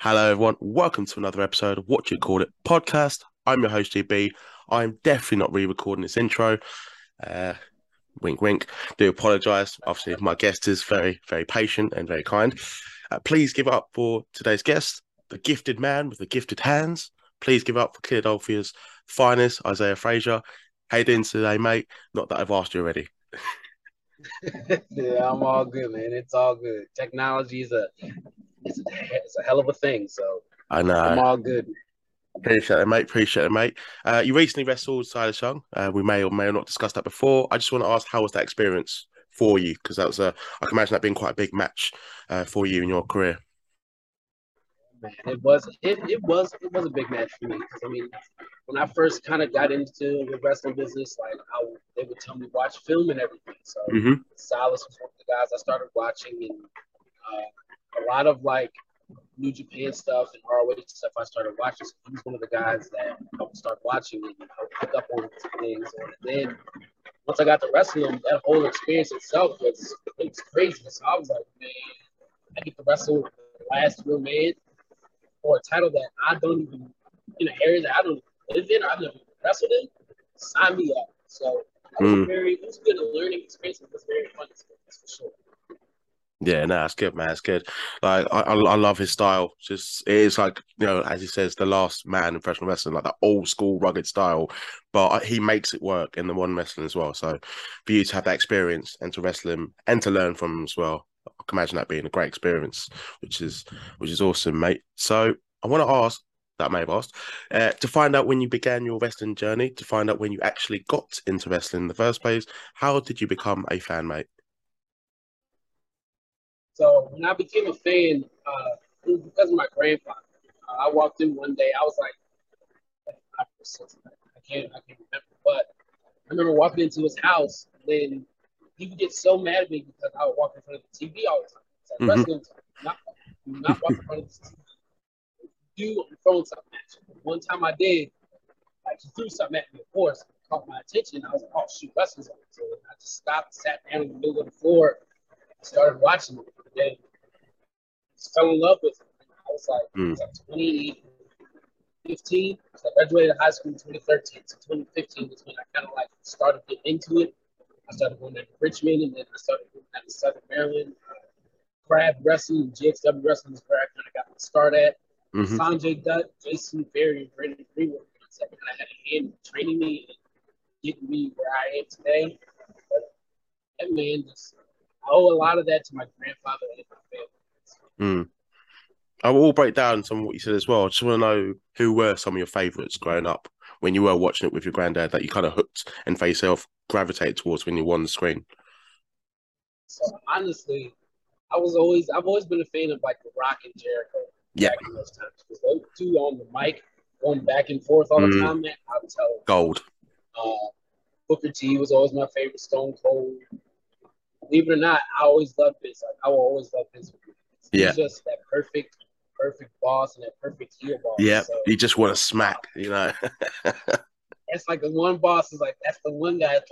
Hello, everyone. Welcome to another episode of What You Call It podcast. I'm your host, GB. I'm definitely not re recording this intro. Uh, wink, wink. Do apologize. Obviously, my guest is very, very patient and very kind. Uh, please give up for today's guest, the gifted man with the gifted hands. Please give up for Philadelphia's finest, Isaiah Frazier. How you doing today, mate? Not that I've asked you already. yeah, I'm all good, man. It's all good. Technology is a it's a, it's a hell of a thing. So I know. I'm all good. Appreciate it, mate. Appreciate it, mate. Uh, you recently wrestled Silas Young. Uh, we may or may not discussed that before. I just want to ask, how was that experience for you? Because that was a, I can imagine that being quite a big match uh, for you in your career. Man, it was it, it was it was a big match for me. I mean, when I first kind of got into the wrestling business, like I, they would tell me watch film and everything. So mm-hmm. Silas was one of the guys I started watching, and uh, a lot of like New Japan stuff and ROH stuff I started watching. So he was one of the guys that I would start watching and I would pick up on things. And then once I got to wrestling, that whole experience itself was it's crazy. So I was like, man, I get to wrestle last real man for a title that I don't even in an area that I don't live in or I've never wrestled in. Sign me up. So it was mm. very it was a good learning experience. It was very fun experience for sure. Yeah, no, that's good, man. It's good. Like I, I, love his style. Just it is like you know, as he says, the last man in professional wrestling, like that old school rugged style. But he makes it work in the modern wrestling as well. So for you to have that experience and to wrestle him and to learn from him as well, imagine that being a great experience, which is which is awesome, mate. So I want to ask that I may have asked uh, to find out when you began your wrestling journey, to find out when you actually got into wrestling in the first place. How did you become a fan, mate? So when I became a fan, uh, it was because of my grandfather. Uh, I walked in one day. I was like, I can't, I can't remember, but I remember walking into his house. And then he would get so mad at me because I would walk in front of the TV all the time. It's like mm-hmm. wrestling time. Not, not walk in front of the TV. Do throwing something at you. One time I did, like he threw something at me. Of course, caught my attention. I was like, oh shoot, wrestling's on. So I just stopped, sat down in the middle of the floor, started watching it then fell in love with it. I was like, mm. was like 2015. So I graduated high school in 2013. So 2015 was when I kind of like started getting into it. I started going to Richmond and then I started going at the Southern Maryland. Uh, crab wrestling, GXW wrestling is where I kind of got my start at. Mm-hmm. Sanjay Dutt, Jason Berry, and Brandon Greenwood kind of had a hand in training me and getting me where I am today. But that man just I owe a lot of that to my grandfather and my family. Mm. I will break down some of what you said as well. I just want to know who were some of your favorites growing up when you were watching it with your granddad that you kind of hooked and for yourself gravitate towards when you were on the screen. So honestly, I was always I've always been a fan of like the Rock and Jericho. Yeah. those times because those two on the mic going back and forth all the mm. time, man, I would tell. Gold. Uh, Booker T was always my favorite. Stone Cold believe it or not, I always loved this. Like, I will always love this. He's yeah. just that perfect, perfect boss and that perfect heel boss. Yeah, so, you just want to smack, you know. it's like the one boss is like that's the one guy. Like,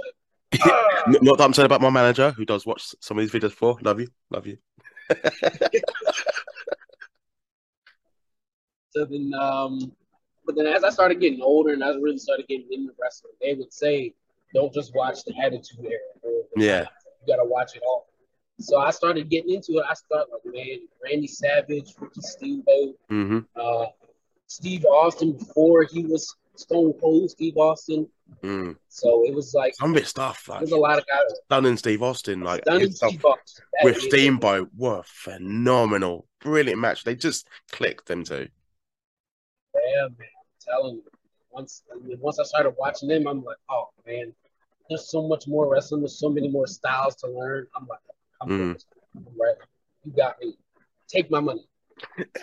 ah! Not that I'm saying about my manager who does watch some of these videos for. Love you, love you. so then, um, but then as I started getting older and I really started getting into wrestling, they would say, "Don't just watch the Attitude Era." yeah you gotta watch it all. So I started getting into it. I started like, man, Randy Savage, Ricky Steamboat, mm-hmm. uh, Steve Austin before he was Stone Cold Steve Austin. Mm. So it was like some bit stuff. Like, there's a lot of guys. Stunning Steve Austin, like Steve Austin, with Steamboat, were phenomenal, brilliant match. They just clicked them two. Yeah, man, I'm telling you. Once, I mean, once I started watching them, I'm like, oh man, there's so much more wrestling. There's so many more styles to learn. I'm like, I'm mm. right. You got me. Take my money.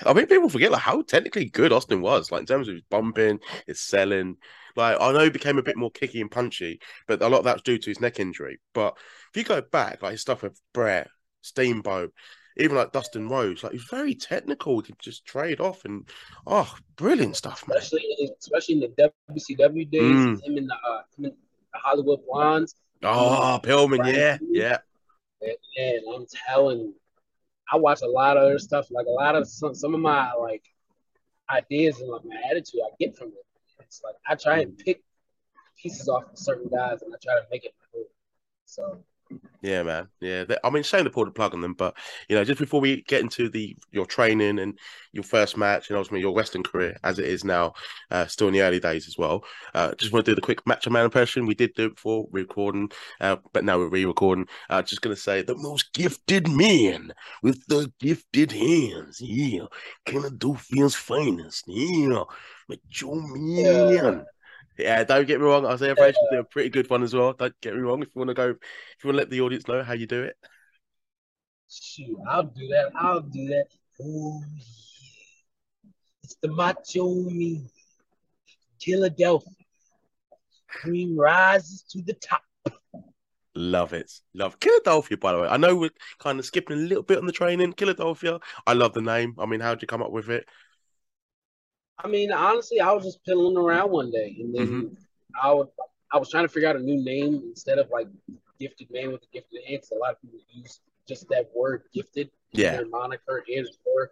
I think people forget like how technically good Austin was, like in terms of his bumping, his selling. Like I know he became a bit more kicky and punchy, but a lot of that's due to his neck injury. But if you go back, like his stuff with Bret, Steamboat, even like Dustin Rhodes, like he's very technical. He could just trade off and oh, brilliant stuff, man. Especially, especially in the WCW days, mm. him in the uh, him in Hollywood Blondes. Oh, Pillman, yeah, yeah. And I'm telling, I watch a lot of other stuff. Like a lot of some, some of my like ideas and like my attitude I get from it. It's like I try and pick pieces off of certain guys and I try to make it my own. So yeah, man. Yeah, I mean, shame to pull the plug on them, but you know, just before we get into the your training and your first match and ultimately your Western career as it is now, uh, still in the early days as well. Uh, just want to do the quick Macho Man impression. We did do it before recording, uh, but now we're re-recording. Uh, just gonna say the most gifted man with the gifted hands. Yeah, Philadelphia's finest. Yeah, Macho Man. Yeah. Yeah, don't get me wrong. Isaiah Fraser yeah. do a pretty good one as well. Don't get me wrong. If you want to go, if you want to let the audience know how you do it, shoot, I'll do that. I'll do that. Oh yeah, it's the macho me, Philadelphia. Cream rises to the top. Love it. Love Philadelphia, by the way. I know we're kind of skipping a little bit on the training. Philadelphia. I love the name. I mean, how did you come up with it? I mean, honestly, I was just piddling around one day, and then mm-hmm. I was I was trying to figure out a new name instead of like gifted man with a gifted hand. Because a lot of people use just that word gifted yeah. their moniker is or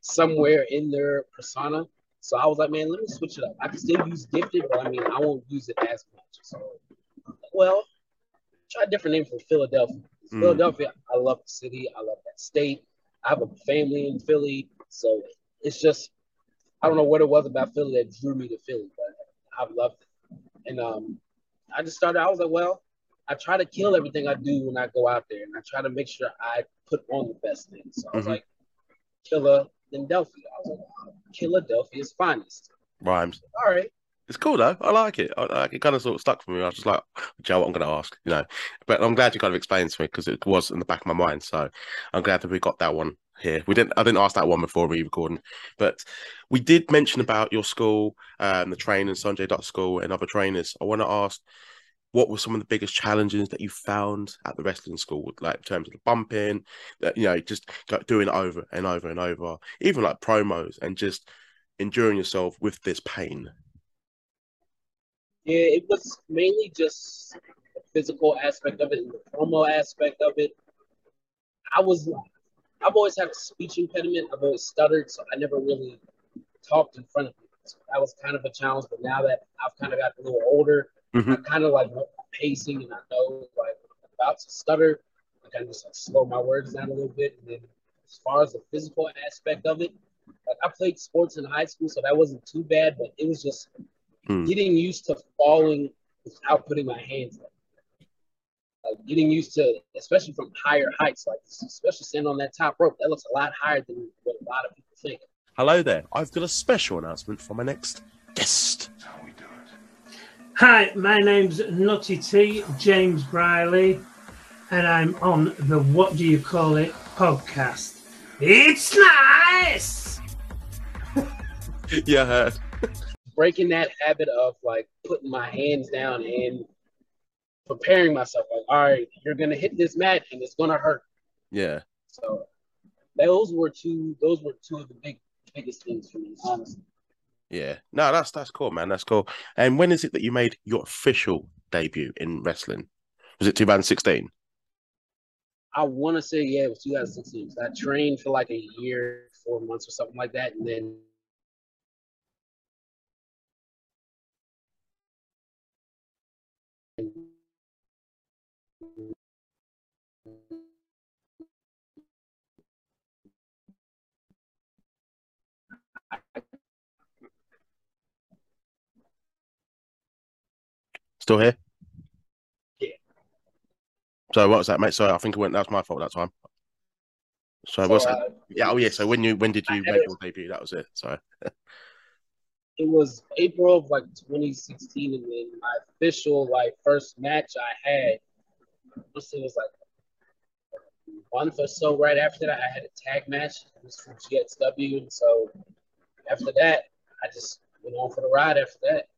somewhere in their persona. So I was like, man, let me switch it up. I can still use gifted, but I mean, I won't use it as much. So, well, try a different name for Philadelphia. Mm. Philadelphia, I love the city. I love that state. I have a family in Philly, so it's just I don't know what it was about Philly that drew me to Philly, but I've loved it. And um, I just started. I was like, well, I try to kill everything I do when I go out there, and I try to make sure I put on the best thing. So I was mm-hmm. like, Killer Philadelphia. I was like, Philadelphia's finest. Rhymes. All right. It's cool though. I like it. I, like it kind of sort of stuck for me. I was just like, Joe, what I'm going to ask, you know. But I'm glad you kind of explained to me because it was in the back of my mind. So I'm glad that we got that one here. We didn't. I didn't ask that one before we recording, but we did mention about your school, um, the training, Sanjay Dutt School, and other trainers. I want to ask, what were some of the biggest challenges that you found at the wrestling school, like in terms of the bumping, that you know, just doing it over and over and over, even like promos, and just enduring yourself with this pain. Yeah, it was mainly just the physical aspect of it and the promo aspect of it. I was I've always had a speech impediment. I've always stuttered, so I never really talked in front of people. So that was kind of a challenge. But now that I've kind of gotten a little older, mm-hmm. I kind of like pacing, and I know like I'm about to stutter. I kind of just like slow my words down a little bit. And then as far as the physical aspect of it, like I played sports in high school, so that wasn't too bad. But it was just mm. getting used to falling without putting my hands up like getting used to, especially from higher heights, like especially standing on that top rope. That looks a lot higher than what a lot of people think. Hello there. I've got a special announcement for my next guest. Hi, my name's Nutty T, James Briley, and I'm on the What Do You Call It podcast. It's nice! yeah. Breaking that habit of like putting my hands down and preparing myself. Like, all right, you're gonna hit this mat and it's gonna hurt. Yeah. So those were two. Those were two of the big biggest things for me, honestly. Yeah. No, that's that's cool, man. That's cool. And when is it that you made your official debut in wrestling? Was it 2016? I want to say yeah, it was 2016. So I trained for like a year, four months or something like that, and then Still here? Yeah. So what was that, mate? Sorry, I think it went. That was my fault that time. So, so what's uh, Yeah. Oh, yeah. So when you when did you make your debut? That was it. Sorry. it was April of like 2016, and then my official like first match I had. It was like a month or so right after that. I had a tag match. It was from GXW, and so after that, I just went on for the ride. After that.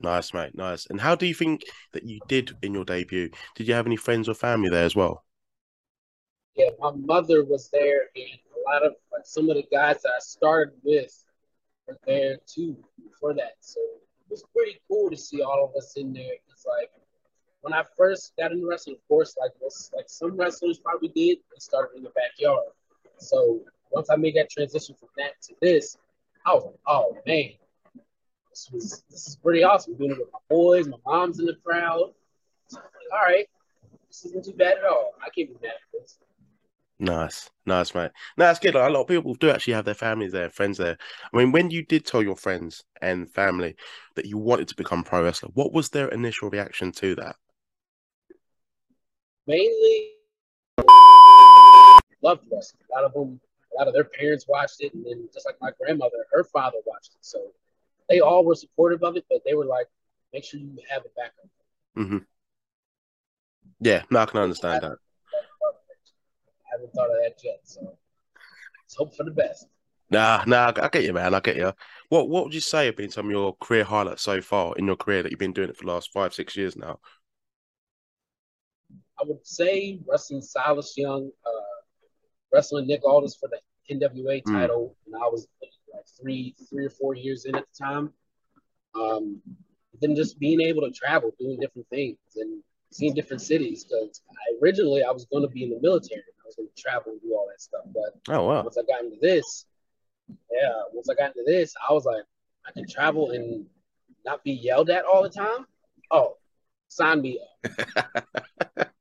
Nice, mate. Nice. And how do you think that you did in your debut? Did you have any friends or family there as well? Yeah, my mother was there, and a lot of like, some of the guys that I started with were there too for that. So it was pretty cool to see all of us in there. It's like when I first got into wrestling, of course, like most, like some wrestlers probably did, they started in the backyard. So once I made that transition from that to this, I was like, oh man, this was this is pretty awesome. Doing it with my boys, my mom's in the crowd. So like, all right, this isn't too bad at all. I can't be mad at this. Nice, nice, mate. No, that's good. Like, a lot of people do actually have their families there, friends there. I mean, when you did tell your friends and family that you wanted to become pro wrestler, what was their initial reaction to that? Mainly, loved wrestling. A lot of them, a lot of their parents watched it, and then just like my grandmother, her father watched it. So they all were supportive of it, but they were like, make sure you have a backup. Mm-hmm. Yeah, no, I can understand that. I haven't thought of that yet, so let's hope for the best. Nah, nah, I get you, man. I get you. What What would you say have been some of your career highlights so far in your career that you've been doing it for the last five, six years now? I would say wrestling Silas Young, uh, wrestling Nick Aldis for the NWA Mm. title, and I was like three, three or four years in at the time. Um, then just being able to travel, doing different things, and seeing different cities. Because originally I was going to be in the military, I was going to travel and do all that stuff. But Oh wow, once I got into this, yeah, once I got into this, I was like, I can travel and not be yelled at all the time. Oh, sign me up.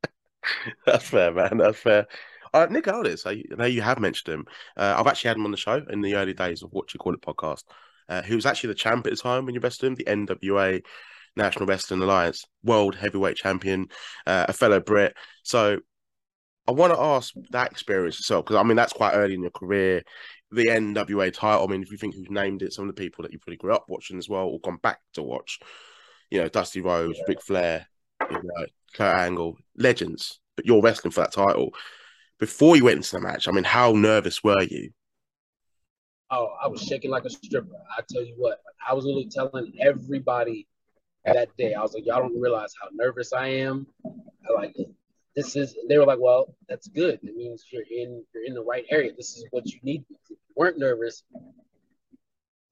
that's fair, man. That's fair. Uh, Nick Aldis, I know you have mentioned him. Uh, I've actually had him on the show in the early days of what you call it podcast. Uh, he was actually the champ at the time when you wrestled him, the NWA National Wrestling Alliance World Heavyweight Champion, uh, a fellow Brit. So I want to ask that experience yourself because I mean that's quite early in your career. The NWA title. I mean, if you think who's named it, some of the people that you probably grew up watching as well, or gone back to watch. You know, Dusty Rhodes, Ric Flair, you know, Kurt Angle, legends. But you're wrestling for that title. Before you went into the match, I mean, how nervous were you? Oh, I was shaking like a stripper. I tell you what, I was literally telling everybody that day. I was like, y'all don't realize how nervous I am. I like this is. They were like, well, that's good. It means you're in you're in the right area. This is what you need. If you weren't nervous,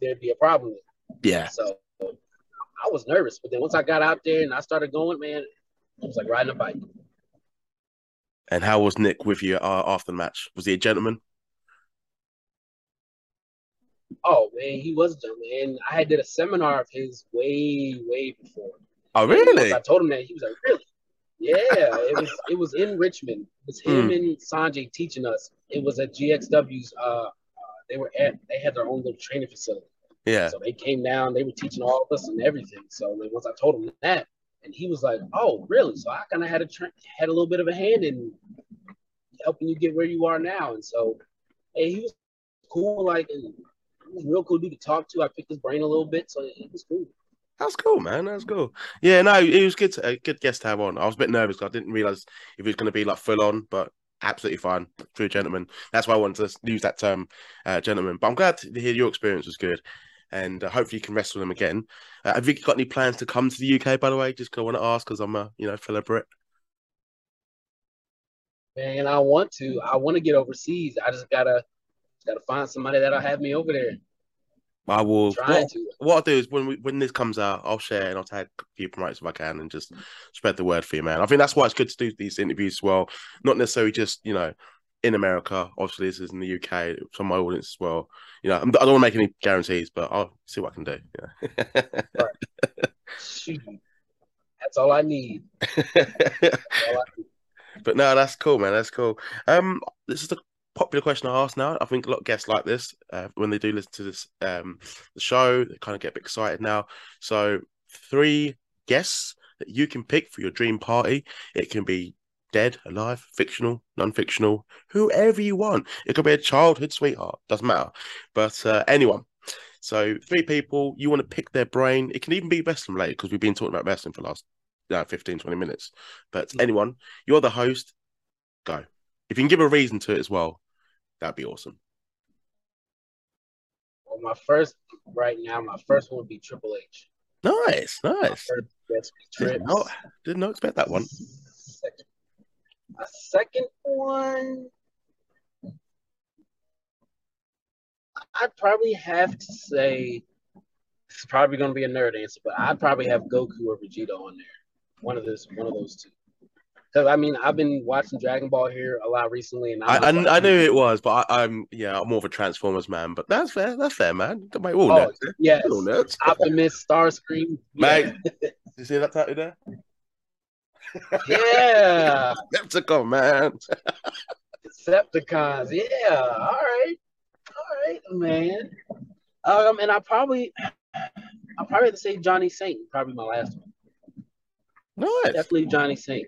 there'd be a problem. Yeah, So I was nervous, but then once I got out there and I started going, man, it was like riding a bike. And how was Nick with you uh, after the match? Was he a gentleman? Oh man, he was a gentleman. And I had did a seminar of his way, way before. Oh, really? I told him that he was like, really? Yeah, it was it was in Richmond. It was him and Sanjay teaching us. It was at GXW's. Uh, uh, they were at they had their own little training facility. Yeah. So they came down. They were teaching all of us and everything. So then once I told him that, and he was like, "Oh, really?" So I kind of had a had a little bit of a hand in helping you get where you are now. And so, hey, he was cool. Like, was a real cool dude to talk to. I picked his brain a little bit, so it was cool. That's cool, man. That's cool. Yeah, no, it was good. To, a good guest to have on. I was a bit nervous. I didn't realize if it was going to be like full on, but absolutely fine. True gentleman. That's why I wanted to use that term, uh, gentleman. But I'm glad to hear your experience was good, and uh, hopefully you can wrestle them again. Uh, have you got any plans to come to the UK? By the way, just I want to ask because I'm a you know fellow Brit. Man, I want to. I want to get overseas. I just gotta gotta find somebody that'll have me over there. I will. What, to. what I'll do is when we, when this comes out, I'll share and I'll tag a few promoters if I can and just spread the word for you, man. I think that's why it's good to do these interviews as well. Not necessarily just you know in America. Obviously, this is in the UK. Some of my audience as well. You know, I'm- don't want to make any guarantees, but I'll see what I can do. Yeah. That's all I need. All I need. but no, that's cool, man. That's cool. Um, this is a popular question I ask now. I think a lot of guests like this uh, when they do listen to this um the show, they kind of get a bit excited now. So three guests that you can pick for your dream party. It can be dead, alive, fictional, non-fictional, whoever you want. It could be a childhood sweetheart, doesn't matter. But uh, anyone. So three people, you want to pick their brain. It can even be wrestling related because we've been talking about wrestling for the last uh, 15, 20 minutes. But anyone, you're the host, go. If you can give a reason to it as well, that'd be awesome. Well, my first right now, my first one would be Triple H. Nice, nice. Didn't know, did not expect that one. My second one, I'd probably have to say it's probably going to be a nerd answer, but I'd probably have Goku or Vegeta on there. one of this, one of those two. Because I mean, I've been watching Dragon Ball here a lot recently, and I, I, like, I knew it was, but I, I'm yeah, I'm more of a Transformers man. But that's fair. That's fair, man. We're all Oh, nerds. eh? yes, all nerds. Optimus, Starscream, Mate, you see that tattoo there? Yeah, Decepticon, man. Decepticons, yeah. All right, all right, man. Um, and I probably, I probably have to say Johnny Saint, probably my last one. Nice. Definitely Johnny Saint.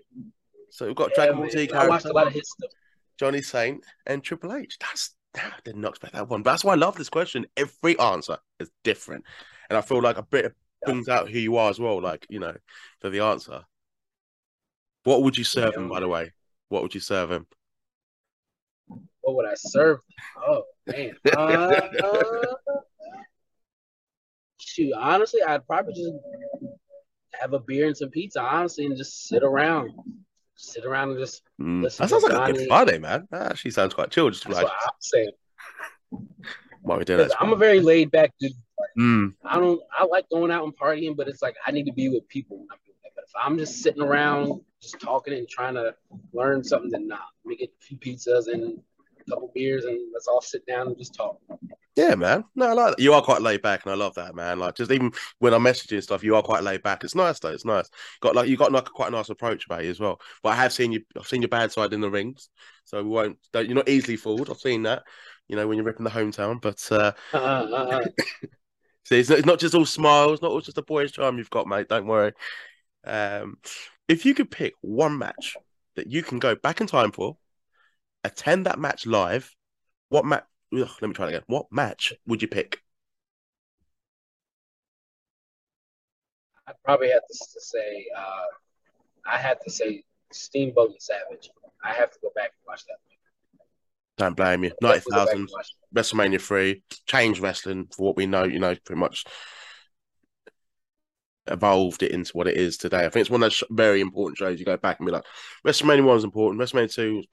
So we've got Yeah, Dragon Ball. Z I watched a lot of his stuff. Johnny Saint, and Triple H. That's I did not expect that one. But that's why I love this question. Every answer is different, and I feel like a bit of brings out who you are as well. Like you know, for the answer. What would you serve him? By the way, what would you serve him? What would I serve? Oh man. Uh, uh, shoot, honestly, I'd probably just have a beer and some pizza, honestly, and just sit around. Sit around and just Mm, Listen that sounds to like a good Johnny. Friday, man. That actually sounds quite chill. Just that's like what I'm saying. what we doing. 'Cause I'm a very laid back dude. Mm, I don't I like going out and partying, but it's like I need to be with people when I'm doing that. But if I'm just sitting around just talking and trying to learn something, then nah. Let me get a few pizzas and a couple beers and let's all sit down and just talk. yeah, man. No, I like that. You are quite laid back, and I love that, man. Like just even when I'm messaging stuff, you are quite laid back. It's nice though. It's nice. Got like you got like quite a nice approach about you as well. But I have seen you. I've seen your bad side in the rings, so we won't. Don't, you're not easily fooled. I've seen that. You know when you're ripping the hometown, but uh, Uh, uh, uh, see, it's not, it's not just all smiles, not all just a boyish charm you've got, mate. Don't worry. Um, if you could pick one match that you can go back in time for, attend that match live, what match? Let me try it again. What match would you pick? I probably have to, say uh, I have to say Steamboat and Savage. I have to go back and watch that. Don't blame you. I have Ninety to go back thousand, and watch it. WrestleMania three, change wrestling for what we know. You know, pretty much evolved it into what it is today. I think it's one of those sh- very important shows. You go back and be like, WrestleMania one was important. WrestleMania two was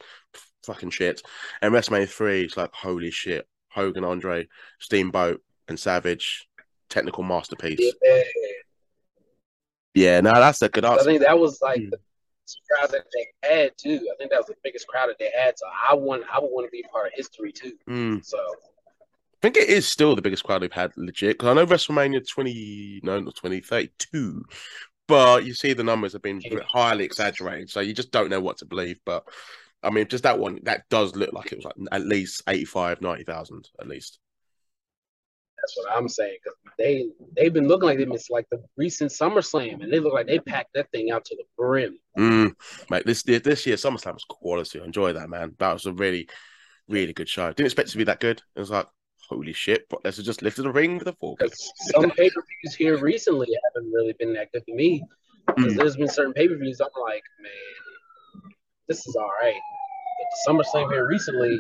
fucking shit, and WrestleMania three is like holy shit. Hogan, Andre, Steamboat, and Savage, technical masterpiece. Yeah. Yeah, no, that's a good answer. I think that was like Hmm. the crowd that they had too. I think that was the biggest crowd that they had. So I want I would want to be part of history too. Mm. So I think it is still the biggest crowd they've had, legit. Because I know WrestleMania 20, no, not 20, 32, but you see the numbers have been highly exaggerated. So you just don't know what to believe. But I mean, just that one, that does look like it was like at least 85, 90,000 at least. that's what I'm saying because they they've been looking like they missed like the recent SummerSlam and they look like they packed that thing out to the brim. Mm, mate, this this year SummerSlam was quality. I enjoy that, man. That was a really, really good show. Didn't expect it to be that good. It was like, holy shit, but let's just lift the ring with a fork. Some pay per views here recently haven't really been that good to me. Because Mm. there's been certain pay per views I'm like, man, this is all right. But the SummerSlam here recently,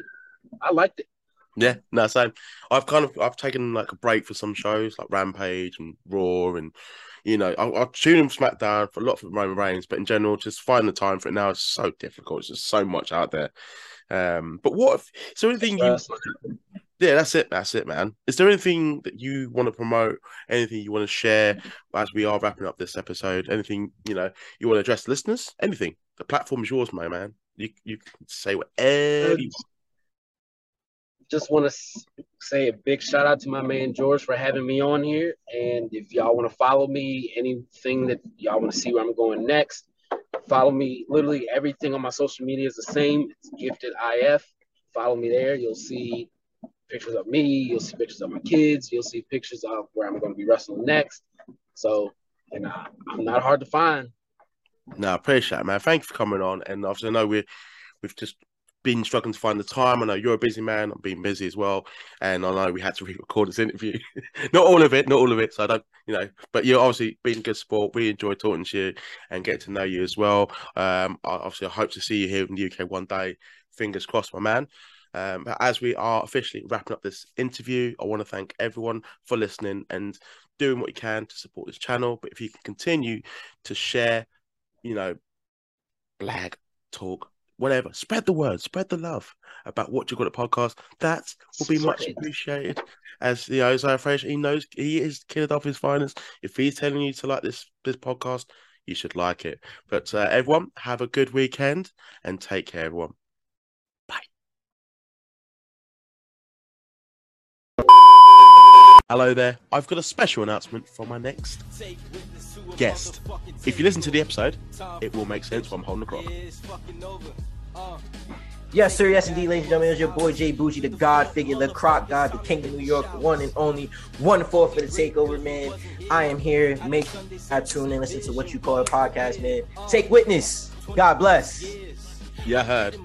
I liked it. Yeah, no, same. I've kind of I've taken like a break for some shows like Rampage and Raw, and you know I'll, I'll tune in SmackDown for a lot of Roman Reigns, but in general, just finding the time for it now is so difficult. It's just so much out there. Um, but what if is there anything you? Yeah, that's it. That's it, man. Is there anything that you want to promote? Anything you want to share as we are wrapping up this episode? Anything you know you want to address listeners? Anything? The platform is yours, my man. You you can say whatever you want. just want to say a big shout out to my man George for having me on here. And if y'all want to follow me, anything that y'all want to see where I'm going next, follow me. Literally everything on my social media is the same. It's gifted IF. Follow me there. You'll see pictures of me. You'll see pictures of my kids. You'll see pictures of where I'm going to be wrestling next. So, and uh, I'm not hard to find. No, I appreciate it, man. Thank you for coming on. And obviously, I know we're we've just been struggling to find the time. I know you're a busy man. I'm being busy as well, and I know we had to re-record this interview. not all of it, not all of it. So I don't, you know, but you're obviously being good sport. We enjoy talking to you and getting to know you as well. Um, I, obviously, I hope to see you here in the UK one day. Fingers crossed, my man. Um, but as we are officially wrapping up this interview, I want to thank everyone for listening and doing what you can to support this channel. But if you can continue to share, you know, blag, talk, whatever, spread the word, spread the love about what you got at podcast. That will be much appreciated. As you know, Isaiah Fraser, he knows he is kid off his finest. If he's telling you to like this this podcast, you should like it. But uh, everyone, have a good weekend and take care, everyone. Hello there. I've got a special announcement for my next guest. If you listen to the episode, it will make sense why I'm holding the croc. Yes, sir. Yes, indeed, ladies and gentlemen. It's your boy J Boujii, the God figure, the Croc God, the King of New York, the one and only, one four for the takeover, man. I am here. Make I tune in, listen to what you call a podcast, man. Take witness. God bless. Yeah, heard.